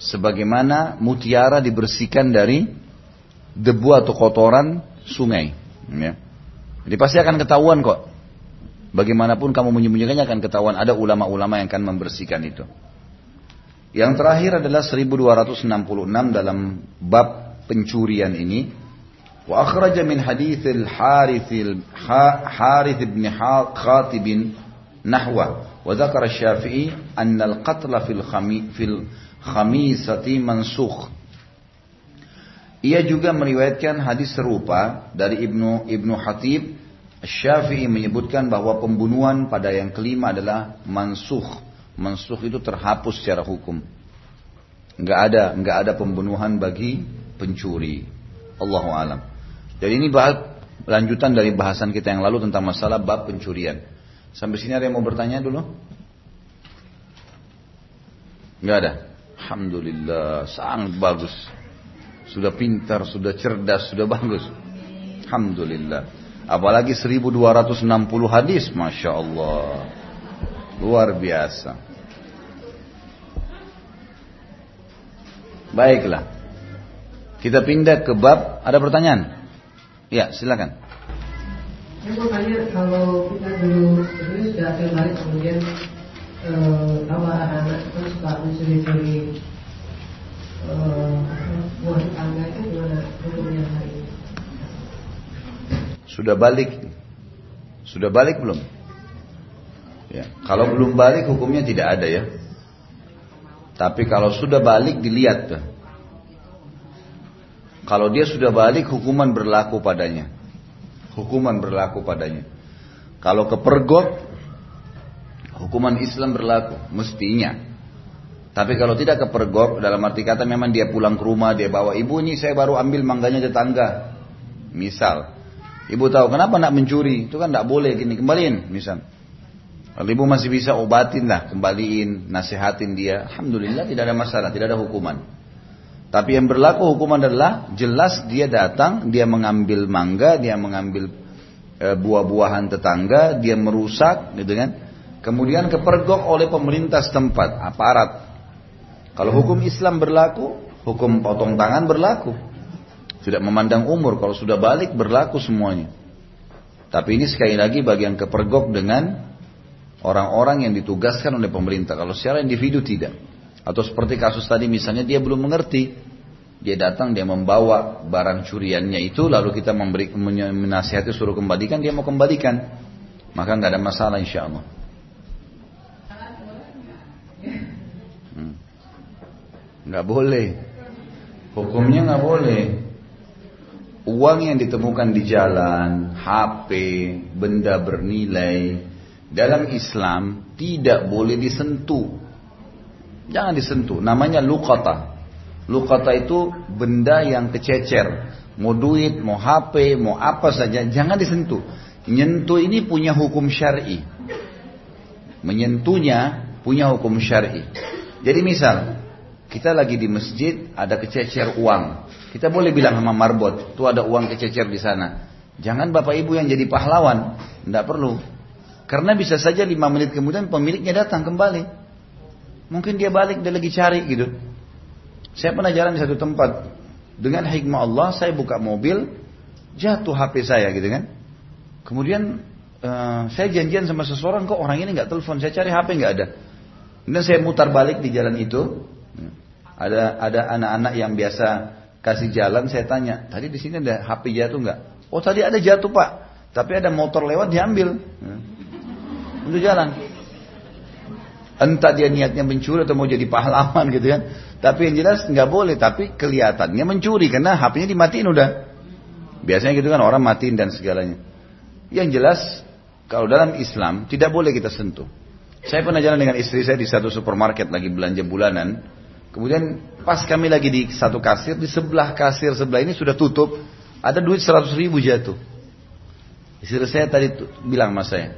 Sebagaimana mutiara dibersihkan dari debu atau kotoran sungai. Ya. Jadi pasti akan ketahuan kok Bagaimanapun kamu menyembunyikannya akan ketahuan ada ulama-ulama yang akan membersihkan itu. Yang terakhir adalah 1266 dalam bab pencurian ini. Wa akhraja min hadits al-Harith al-Harith ibn Khatib nahwa wa dzakara Syafi'i anna al-qatl fil fil khamisati mansukh. Ia juga meriwayatkan hadis serupa dari Ibnu Ibnu Hatib Syafi'i menyebutkan bahwa pembunuhan pada yang kelima adalah mansuh. Mansuh itu terhapus secara hukum. Enggak ada, enggak ada pembunuhan bagi pencuri. Allahu alam. Jadi ini bahas, lanjutan dari bahasan kita yang lalu tentang masalah bab pencurian. Sampai sini ada yang mau bertanya dulu? Enggak ada. Alhamdulillah, sangat bagus. Sudah pintar, sudah cerdas, sudah bagus. Alhamdulillah. Apalagi 1260 hadis, Masya Allah. Luar biasa. Baiklah. Kita pindah ke bab. Ada pertanyaan? Ya, silakan. Saya mau tanya kalau kita dulu sudah terbalik kemudian eh, tahu anak-anak itu suka mencuri-curi eh, buah tetangga itu gimana hukumnya hari ini? Sudah balik? Sudah balik belum? Ya. Kalau belum balik hukumnya tidak ada ya. Tapi kalau sudah balik dilihat tuh. Kalau dia sudah balik hukuman berlaku padanya. Hukuman berlaku padanya. Kalau kepergok hukuman Islam berlaku mestinya. Tapi kalau tidak kepergok dalam arti kata memang dia pulang ke rumah dia bawa ibu ini saya baru ambil mangganya tetangga. Misal Ibu tahu kenapa nak mencuri? Itu kan tidak boleh gini kembaliin misal. Kalau ibu masih bisa obatin lah, kembaliin, nasihatin dia. Alhamdulillah tidak ada masalah, tidak ada hukuman. Tapi yang berlaku hukuman adalah jelas dia datang, dia mengambil mangga, dia mengambil e, buah-buahan tetangga, dia merusak, gitu kan? Kemudian kepergok oleh pemerintah setempat, aparat. Kalau hukum Islam berlaku, hukum potong tangan berlaku. Tidak memandang umur, kalau sudah balik berlaku semuanya. Tapi ini sekali lagi bagian kepergok dengan orang-orang yang ditugaskan oleh pemerintah. Kalau secara individu tidak. Atau seperti kasus tadi misalnya dia belum mengerti. Dia datang, dia membawa barang curiannya itu, lalu kita memberi menasihati suruh kembalikan, dia mau kembalikan. Maka nggak ada masalah insya Allah. Hmm. Nggak boleh. Hukumnya nggak boleh uang yang ditemukan di jalan, HP, benda bernilai, dalam Islam tidak boleh disentuh. Jangan disentuh. Namanya lukata. Lukata itu benda yang kececer. Mau duit, mau HP, mau apa saja, jangan disentuh. Nyentuh ini punya hukum syari. Menyentuhnya punya hukum syar'i. Jadi misal kita lagi di masjid ada kececer uang, kita boleh bilang sama marbot, tuh ada uang kececer di sana. Jangan bapak ibu yang jadi pahlawan, tidak perlu. Karena bisa saja lima menit kemudian pemiliknya datang kembali. Mungkin dia balik, dia lagi cari gitu. Saya pernah jalan di satu tempat. Dengan hikmah Allah, saya buka mobil, jatuh HP saya gitu kan. Kemudian uh, saya janjian sama seseorang kok orang ini nggak telepon, saya cari HP nggak ada. Kemudian saya mutar balik di jalan itu, ada ada anak-anak yang biasa kasih jalan, saya tanya, tadi di sini ada HP jatuh nggak? Oh tadi ada jatuh pak, tapi ada motor lewat diambil untuk jalan. Entah dia niatnya mencuri atau mau jadi pahlawan gitu kan. Tapi yang jelas nggak boleh. Tapi kelihatannya mencuri karena HP-nya dimatiin udah. Biasanya gitu kan orang matiin dan segalanya. Yang jelas kalau dalam Islam tidak boleh kita sentuh. Saya pernah jalan dengan istri saya di satu supermarket lagi belanja bulanan. Kemudian pas kami lagi di satu kasir, di sebelah kasir sebelah ini sudah tutup. Ada duit 100 ribu jatuh. Istri saya tadi bilang sama saya,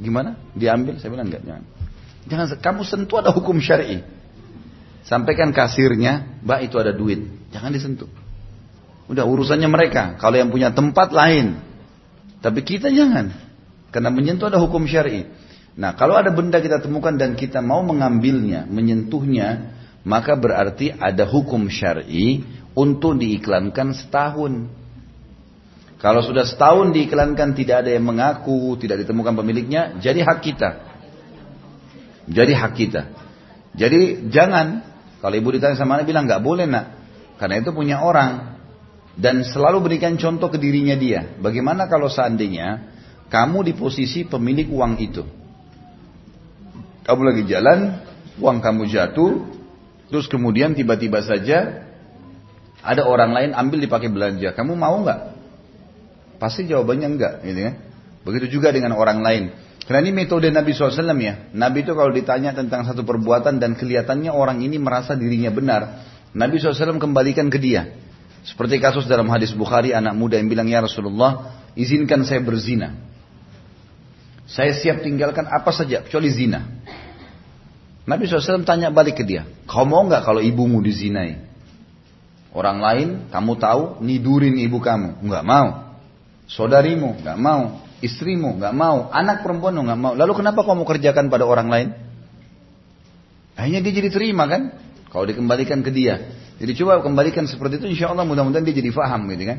Gimana? Diambil? Saya bilang enggak, jangan. Jangan kamu sentuh ada hukum syar'i. Sampaikan kasirnya, Mbak itu ada duit. Jangan disentuh. Udah urusannya mereka. Kalau yang punya tempat lain. Tapi kita jangan. Karena menyentuh ada hukum syar'i. Nah, kalau ada benda kita temukan dan kita mau mengambilnya, menyentuhnya, maka berarti ada hukum syar'i untuk diiklankan setahun. Kalau sudah setahun diiklankan tidak ada yang mengaku, tidak ditemukan pemiliknya, jadi hak kita. Jadi hak kita. Jadi jangan, kalau ibu ditanya sama anak bilang nggak boleh nak, karena itu punya orang. Dan selalu berikan contoh ke dirinya dia. Bagaimana kalau seandainya kamu di posisi pemilik uang itu. Kamu lagi jalan, uang kamu jatuh, terus kemudian tiba-tiba saja ada orang lain ambil dipakai belanja. Kamu mau nggak? Pasti jawabannya enggak, gitu kan? Begitu juga dengan orang lain. Karena ini metode Nabi SAW ya. Nabi itu kalau ditanya tentang satu perbuatan dan kelihatannya orang ini merasa dirinya benar, Nabi SAW kembalikan ke dia. Seperti kasus dalam hadis Bukhari anak muda yang bilang ya Rasulullah izinkan saya berzina. Saya siap tinggalkan apa saja kecuali zina. Nabi SAW tanya balik ke dia, kau mau nggak kalau ibumu dizinai? Orang lain kamu tahu nidurin ibu kamu, nggak mau. Saudarimu nggak mau, istrimu nggak mau, anak perempuan nggak mau. Lalu kenapa kamu kerjakan pada orang lain? Akhirnya dia jadi terima kan? Kalau dikembalikan ke dia. Jadi coba kembalikan seperti itu, insya Allah mudah-mudahan dia jadi faham gitu kan.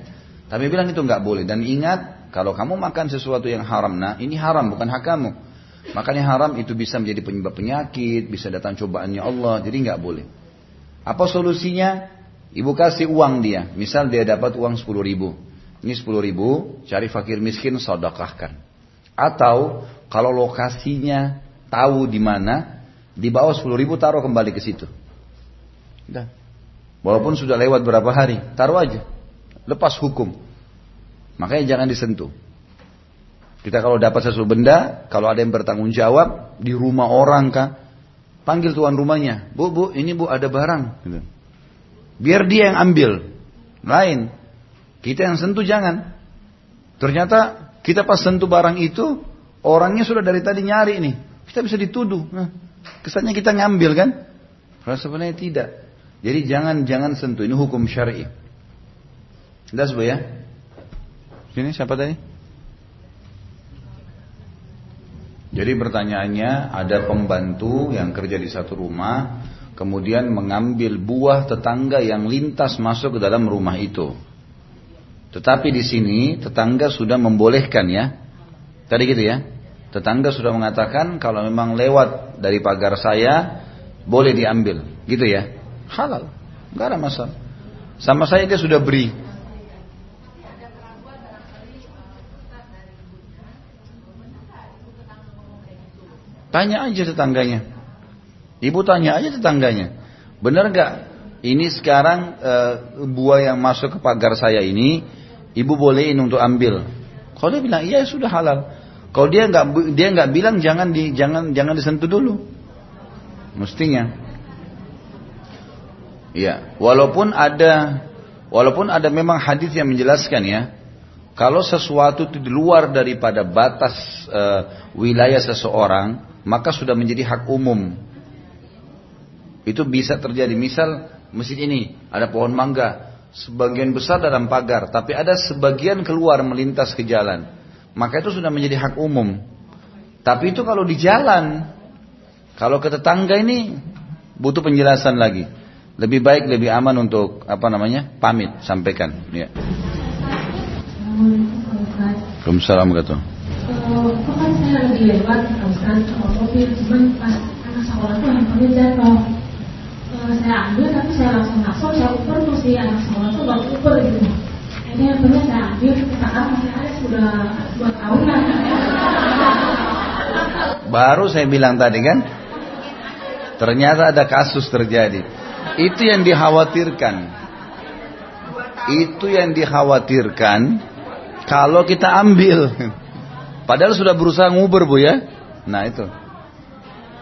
Tapi bilang itu nggak boleh. Dan ingat, kalau kamu makan sesuatu yang haram, nah ini haram bukan hak kamu. Makanya haram itu bisa menjadi penyebab penyakit, bisa datang cobaannya Allah, jadi nggak boleh. Apa solusinya? Ibu kasih uang dia, misal dia dapat uang 10 ribu. Ini 10 ribu, cari fakir miskin, sodakahkan. Atau kalau lokasinya tahu di mana, di bawah 10 ribu taruh kembali ke situ. Udah. Walaupun sudah lewat berapa hari, taruh aja. Lepas hukum. Makanya jangan disentuh. Kita kalau dapat sesuatu benda, kalau ada yang bertanggung jawab di rumah orang kah, panggil tuan rumahnya, bu bu ini bu ada barang, gitu. biar dia yang ambil, lain. Kita yang sentuh jangan. Ternyata kita pas sentuh barang itu, orangnya sudah dari tadi nyari nih. Kita bisa dituduh. Nah, kesannya kita ngambil kan? Rasa sebenarnya tidak. Jadi jangan jangan sentuh. Ini hukum syar'i. Sudah sebuah ya? Sini siapa tadi? Jadi pertanyaannya ada pembantu yang kerja di satu rumah kemudian mengambil buah tetangga yang lintas masuk ke dalam rumah itu. Tetapi di sini tetangga sudah membolehkan ya. Tadi gitu ya. Tetangga sudah mengatakan kalau memang lewat dari pagar saya boleh diambil, gitu ya. Halal, nggak ada masalah. Sama saya dia sudah beri. Tanya aja tetangganya. Ibu tanya aja tetangganya. Benar nggak? Ini sekarang e, buah yang masuk ke pagar saya ini ibu bolehin untuk ambil. Kalau dia bilang iya sudah halal. Kalau dia nggak dia nggak bilang jangan di jangan jangan disentuh dulu. Mestinya. Iya, walaupun ada walaupun ada memang hadis yang menjelaskan ya, kalau sesuatu itu di luar daripada batas uh, wilayah seseorang, maka sudah menjadi hak umum. Itu bisa terjadi. Misal masjid ini ada pohon mangga, sebagian besar dalam pagar, tapi ada sebagian keluar melintas ke jalan. Maka itu sudah menjadi hak umum. Tapi itu kalau di jalan, kalau ke tetangga ini butuh penjelasan lagi. Lebih baik, lebih aman untuk apa namanya pamit, sampaikan. Ya. Waalaikumsalam warahmatullahi Kok kan saya lagi lewat mobil cuman pas anak sekolah tuh handphonenya jatuh saya ambil tapi saya langsung masuk saya ukur tuh si anak sekolah tuh baru ukur gitu. Ini handphonenya saya ambil sekarang masih ada sudah dua tahun lah Baru saya bilang tadi kan Ternyata ada kasus terjadi. Itu yang dikhawatirkan. Itu yang dikhawatirkan Kalau kita ambil. Padahal sudah berusaha nguber bu ya. Nah itu.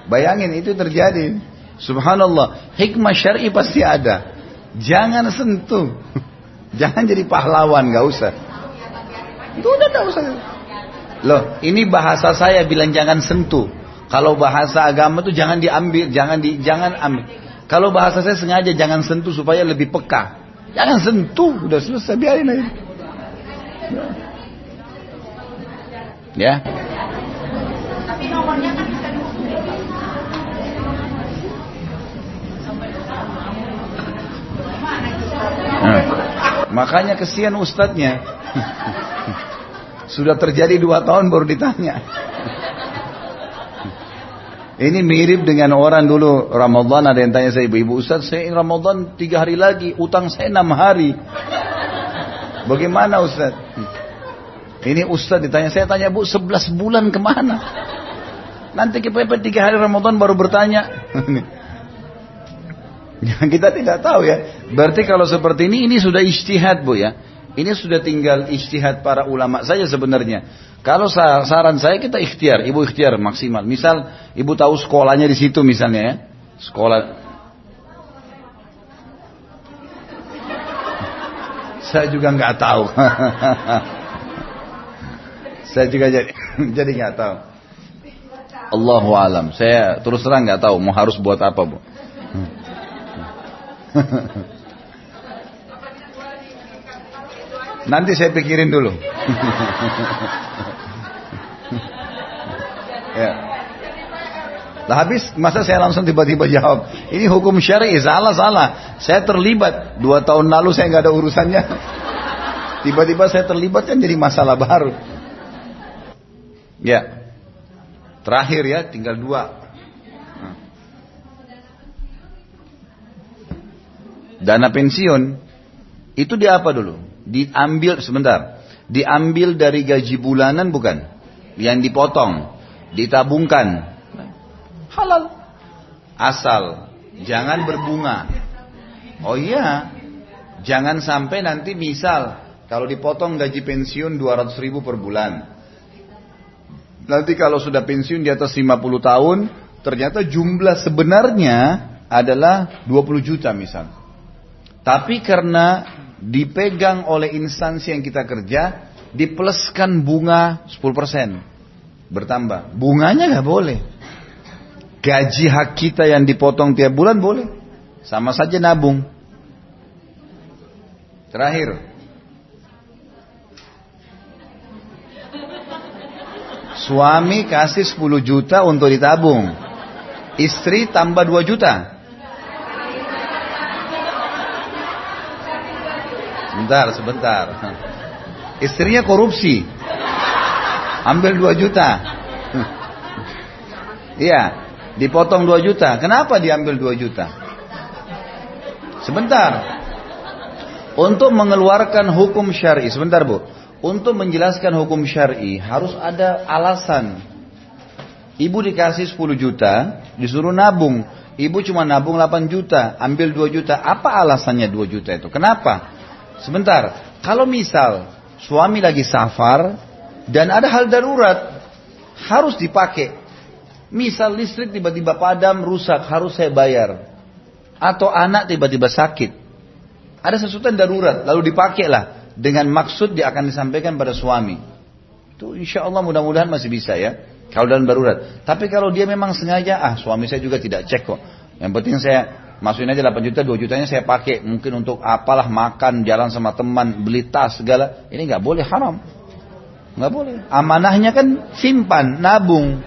Bayangin itu terjadi Subhanallah Hikmah syar'i pasti ada Jangan sentuh Jangan jadi pahlawan gak usah Itu udah gak usah Loh ini bahasa saya bilang jangan sentuh kalau bahasa agama itu jangan diambil, jangan di, jangan ambil. Kalau bahasa saya sengaja jangan sentuh supaya lebih peka. Jangan sentuh, udah selesai biarin aja. Ya. Nah, makanya kesian ustadznya. Sudah terjadi dua tahun baru ditanya. Ini mirip dengan orang dulu Ramadan ada yang tanya saya ibu-ibu Ustaz saya Ramadan tiga hari lagi utang saya enam hari. Bagaimana Ustaz? Ini Ustaz ditanya saya tanya bu sebelas bulan ke mana? Nanti kepepet tiga hari Ramadan baru bertanya. kita tidak tahu ya. Berarti kalau seperti ini ini sudah istihad bu ya. Ini sudah tinggal istihad para ulama saja sebenarnya. Kalau saran saya kita ikhtiar, ibu ikhtiar maksimal. Misal ibu tahu sekolahnya di situ misalnya ya, sekolah. Saya juga nggak tahu. saya juga jadi jadi nggak tahu. Allahu alam. Saya terus terang nggak tahu mau harus buat apa bu. Nanti saya pikirin dulu. ya. Lah habis masa saya langsung tiba-tiba jawab. Ini hukum syar'i salah salah. Saya terlibat dua tahun lalu saya nggak ada urusannya. Tiba-tiba saya terlibat kan jadi masalah baru. Ya. Terakhir ya, tinggal dua. Dana pensiun itu di apa dulu? diambil sebentar, diambil dari gaji bulanan bukan? Yang dipotong, ditabungkan. Halal. Asal jangan berbunga. Oh iya, jangan sampai nanti misal kalau dipotong gaji pensiun 200 ribu per bulan. Nanti kalau sudah pensiun di atas 50 tahun, ternyata jumlah sebenarnya adalah 20 juta misal. Tapi karena dipegang oleh instansi yang kita kerja, dipluskan bunga 10%. Bertambah. Bunganya nggak boleh. Gaji hak kita yang dipotong tiap bulan boleh. Sama saja nabung. Terakhir. Suami kasih 10 juta untuk ditabung. Istri tambah 2 juta. Sebentar, sebentar. Istrinya korupsi. Ambil 2 juta. Iya, dipotong 2 juta. Kenapa diambil 2 juta? Sebentar. Untuk mengeluarkan hukum syar'i, sebentar Bu. Untuk menjelaskan hukum syar'i harus ada alasan. Ibu dikasih 10 juta, disuruh nabung. Ibu cuma nabung 8 juta, ambil 2 juta. Apa alasannya 2 juta itu? Kenapa? Sebentar, kalau misal suami lagi safar dan ada hal darurat harus dipakai. Misal listrik tiba-tiba padam, rusak, harus saya bayar. Atau anak tiba-tiba sakit. Ada sesuatu yang darurat, lalu dipakailah dengan maksud dia akan disampaikan pada suami. Itu insya Allah mudah-mudahan masih bisa ya. Kalau dalam darurat. Tapi kalau dia memang sengaja, ah suami saya juga tidak cek kok. Yang penting saya masukin aja 8 juta, 2 jutanya saya pakai mungkin untuk apalah makan, jalan sama teman, beli tas segala. Ini nggak boleh haram. Nggak boleh. Amanahnya kan simpan, nabung.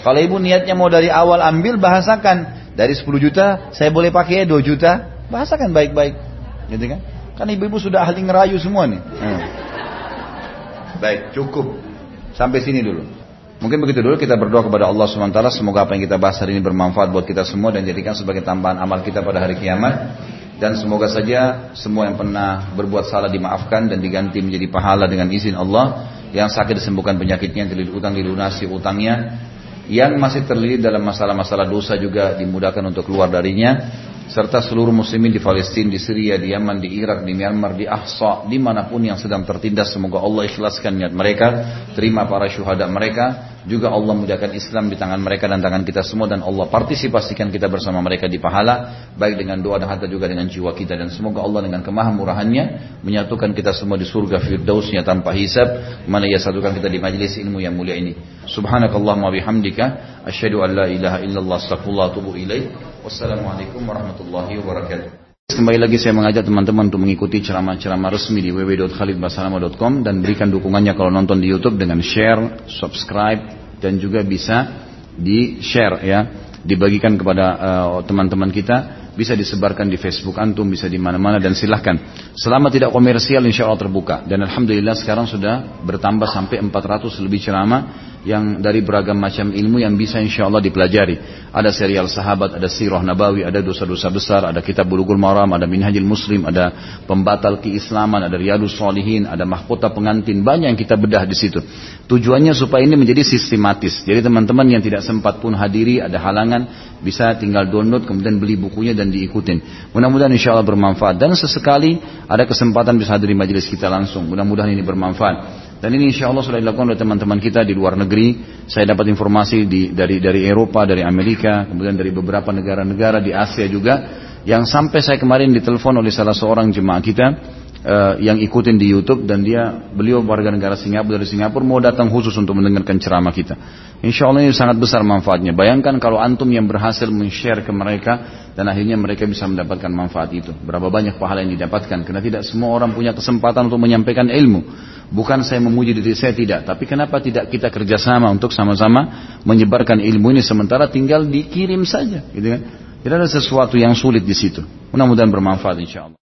Kalau ibu niatnya mau dari awal ambil, bahasakan. Dari 10 juta, saya boleh pakai 2 juta. Bahasakan baik-baik. Gitu kan? Kan ibu-ibu sudah ahli ngerayu semua nih. Hmm. Baik, cukup. Sampai sini dulu. Mungkin begitu dulu kita berdoa kepada Allah SWT Semoga apa yang kita bahas hari ini bermanfaat buat kita semua Dan jadikan sebagai tambahan amal kita pada hari kiamat. Dan semoga saja semua yang pernah berbuat salah dimaafkan Dan diganti menjadi pahala dengan izin Allah. Yang sakit disembuhkan penyakitnya Yang terlilit utang dilunasi utangnya. Yang masih terlilit dalam masalah-masalah dosa juga dimudahkan untuk keluar darinya serta seluruh muslimin di Palestina, di Syria, di Yaman, di Irak, di Myanmar, di Ahsa, di mana pun yang sedang tertindas, semoga Allah ikhlaskan niat mereka, terima para syuhada mereka, juga Allah mudahkan Islam di tangan mereka dan tangan kita semua dan Allah partisipasikan kita bersama mereka di pahala baik dengan doa dan harta juga dengan jiwa kita. Dan semoga Allah dengan kemahamurahannya menyatukan kita semua di surga firdausnya tanpa hisab. Mana ia satukan kita di majlis ilmu yang mulia ini. Subhanakallahumma bihamdika asyhadu an la ilaha illallah astaghfirullah wa atubu wassalamualaikum warahmatullahi wabarakatuh Kembali lagi saya mengajak teman-teman untuk mengikuti ceramah-ceramah resmi di www.khalidbasalama.com dan berikan dukungannya kalau nonton di YouTube dengan share, subscribe dan juga bisa di share ya, dibagikan kepada uh, teman-teman uh, kita, bisa disebarkan di Facebook antum, bisa di mana-mana dan silahkan. Selama tidak komersial insya Allah terbuka dan alhamdulillah sekarang sudah bertambah sampai 400 lebih ceramah yang dari beragam macam ilmu yang bisa insya Allah dipelajari. Ada serial sahabat, ada sirah nabawi, ada dosa-dosa besar, ada kitab bulughul maram, ada minhajil muslim, ada pembatal keislaman, ada riyadus solihin, ada mahkota pengantin, banyak yang kita bedah di situ. Tujuannya supaya ini menjadi sistematis. Jadi teman-teman yang tidak sempat pun hadiri, ada halangan, bisa tinggal download kemudian beli bukunya dan diikutin. Mudah-mudahan insya Allah bermanfaat dan sesekali ada kesempatan bisa hadir di majelis kita langsung. Mudah-mudahan ini bermanfaat. Dan ini insya Allah sudah dilakukan oleh teman-teman kita di luar negeri. Saya dapat informasi di, dari dari Eropa, dari Amerika, kemudian dari beberapa negara-negara di Asia juga. Yang sampai saya kemarin ditelepon oleh salah seorang jemaah kita uh, yang ikutin di YouTube dan dia beliau warga negara Singapura dari Singapura mau datang khusus untuk mendengarkan ceramah kita. Insya Allah ini sangat besar manfaatnya. Bayangkan kalau antum yang berhasil men-share ke mereka dan akhirnya mereka bisa mendapatkan manfaat itu. Berapa banyak pahala yang didapatkan? Karena tidak semua orang punya kesempatan untuk menyampaikan ilmu. Bukan saya memuji diri saya tidak, tapi kenapa tidak kita kerjasama untuk sama-sama menyebarkan ilmu ini sementara tinggal dikirim saja, gitu kan? Tidak ada sesuatu yang sulit di situ. Mudah-mudahan bermanfaat insya Allah.